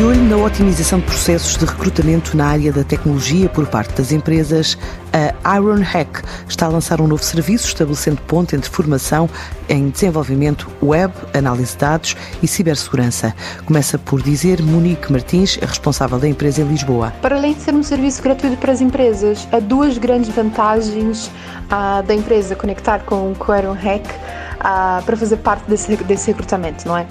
De olho na otimização de processos de recrutamento na área da tecnologia por parte das empresas, a Iron Hack está a lançar um novo serviço estabelecendo ponte entre formação em desenvolvimento web, análise de dados e cibersegurança. Começa por dizer Monique Martins, responsável da empresa em Lisboa. Para além de ser um serviço gratuito para as empresas, há duas grandes vantagens uh, da empresa conectar com o Iron Hack uh, para fazer parte desse, desse recrutamento, não é?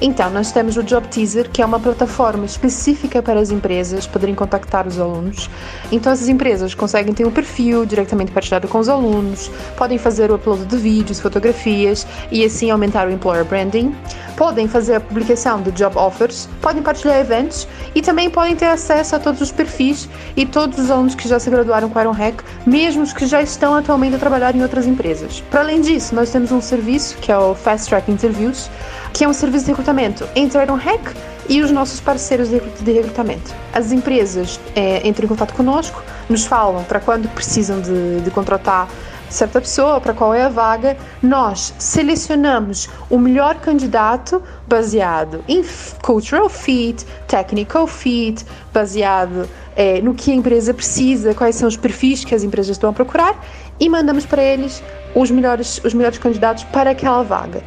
Então, nós temos o Job Teaser, que é uma plataforma específica para as empresas poderem contactar os alunos. Então, essas empresas conseguem ter um perfil diretamente partilhado com os alunos, podem fazer o upload de vídeos, fotografias e assim aumentar o employer branding, podem fazer a publicação de job offers, podem partilhar eventos e também podem ter acesso a todos os perfis e todos os alunos que já se graduaram com Iron Hack, mesmo os que já estão atualmente a trabalhar em outras empresas. Para além disso, nós temos um serviço serviço, que é o Fast Track Interviews, que é um serviço de recrutamento entre Iron Hack e os nossos parceiros de recrutamento. As empresas é, entram em contato conosco, nos falam para quando precisam de, de contratar certa pessoa, para qual é a vaga, nós selecionamos o melhor candidato baseado em cultural fit, technical fit, baseado é, no que a empresa precisa, quais são os perfis que as empresas estão a procurar e mandamos para eles os melhores, os melhores candidatos para aquela vaga.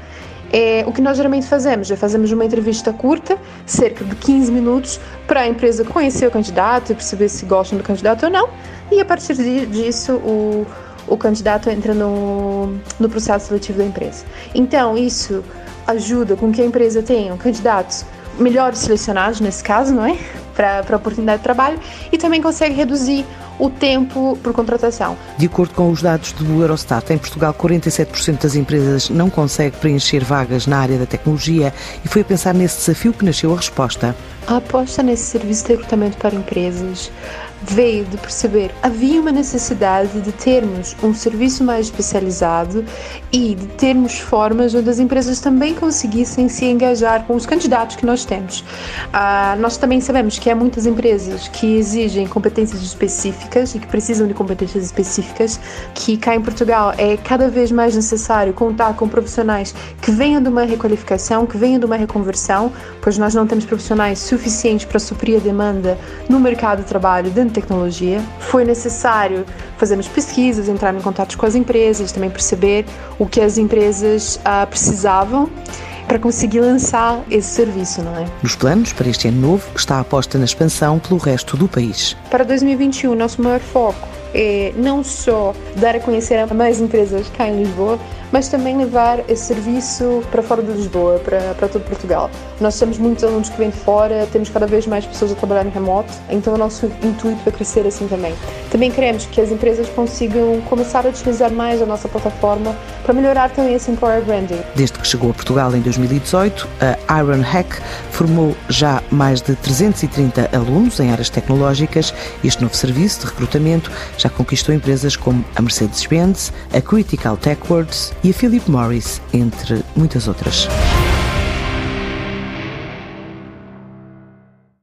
É, o que nós geralmente fazemos é fazemos uma entrevista curta, cerca de 15 minutos, para a empresa conhecer o candidato e perceber se gostam do candidato ou não, e a partir disso o, o candidato entra no, no processo seletivo da empresa. Então, isso ajuda com que a empresa tenha candidatos melhores selecionados, nesse caso, não é? Para a oportunidade de trabalho, e também consegue reduzir o tempo por contratação. De acordo com os dados do Eurostat, em Portugal 47% das empresas não consegue preencher vagas na área da tecnologia e foi a pensar nesse desafio que nasceu a resposta. A aposta nesse serviço de recrutamento para empresas veio de perceber havia uma necessidade de termos um serviço mais especializado e de termos formas onde as empresas também conseguissem se engajar com os candidatos que nós temos. Ah, nós também sabemos que há muitas empresas que exigem competências específicas e que precisam de competências específicas, que cá em Portugal é cada vez mais necessário contar com profissionais que venham de uma requalificação, que venham de uma reconversão, pois nós não temos profissionais suficientes para suprir a demanda no mercado de trabalho dentro tecnologia. Foi necessário fazermos pesquisas, entrar em contato com as empresas, também perceber o que as empresas ah, precisavam para conseguir lançar esse serviço, não é? Nos planos para este ano novo está a aposta na expansão pelo resto do país. Para 2021, nosso maior foco é não só dar a conhecer a mais empresas cá em Lisboa, mas também levar esse serviço para fora de Lisboa, para, para todo Portugal. Nós temos muitos alunos que vêm de fora, temos cada vez mais pessoas a trabalhar em remoto, então o nosso intuito é crescer assim também. Também queremos que as empresas consigam começar a utilizar mais a nossa plataforma para melhorar também esse employer branding. Desde que chegou a Portugal em 2018, a Iron Hack formou já mais de 330 alunos em áreas tecnológicas. Este novo serviço de recrutamento já conquistou empresas como a Mercedes-Benz, a Critical Tech Words e a Philip Morris, entre muitas outras.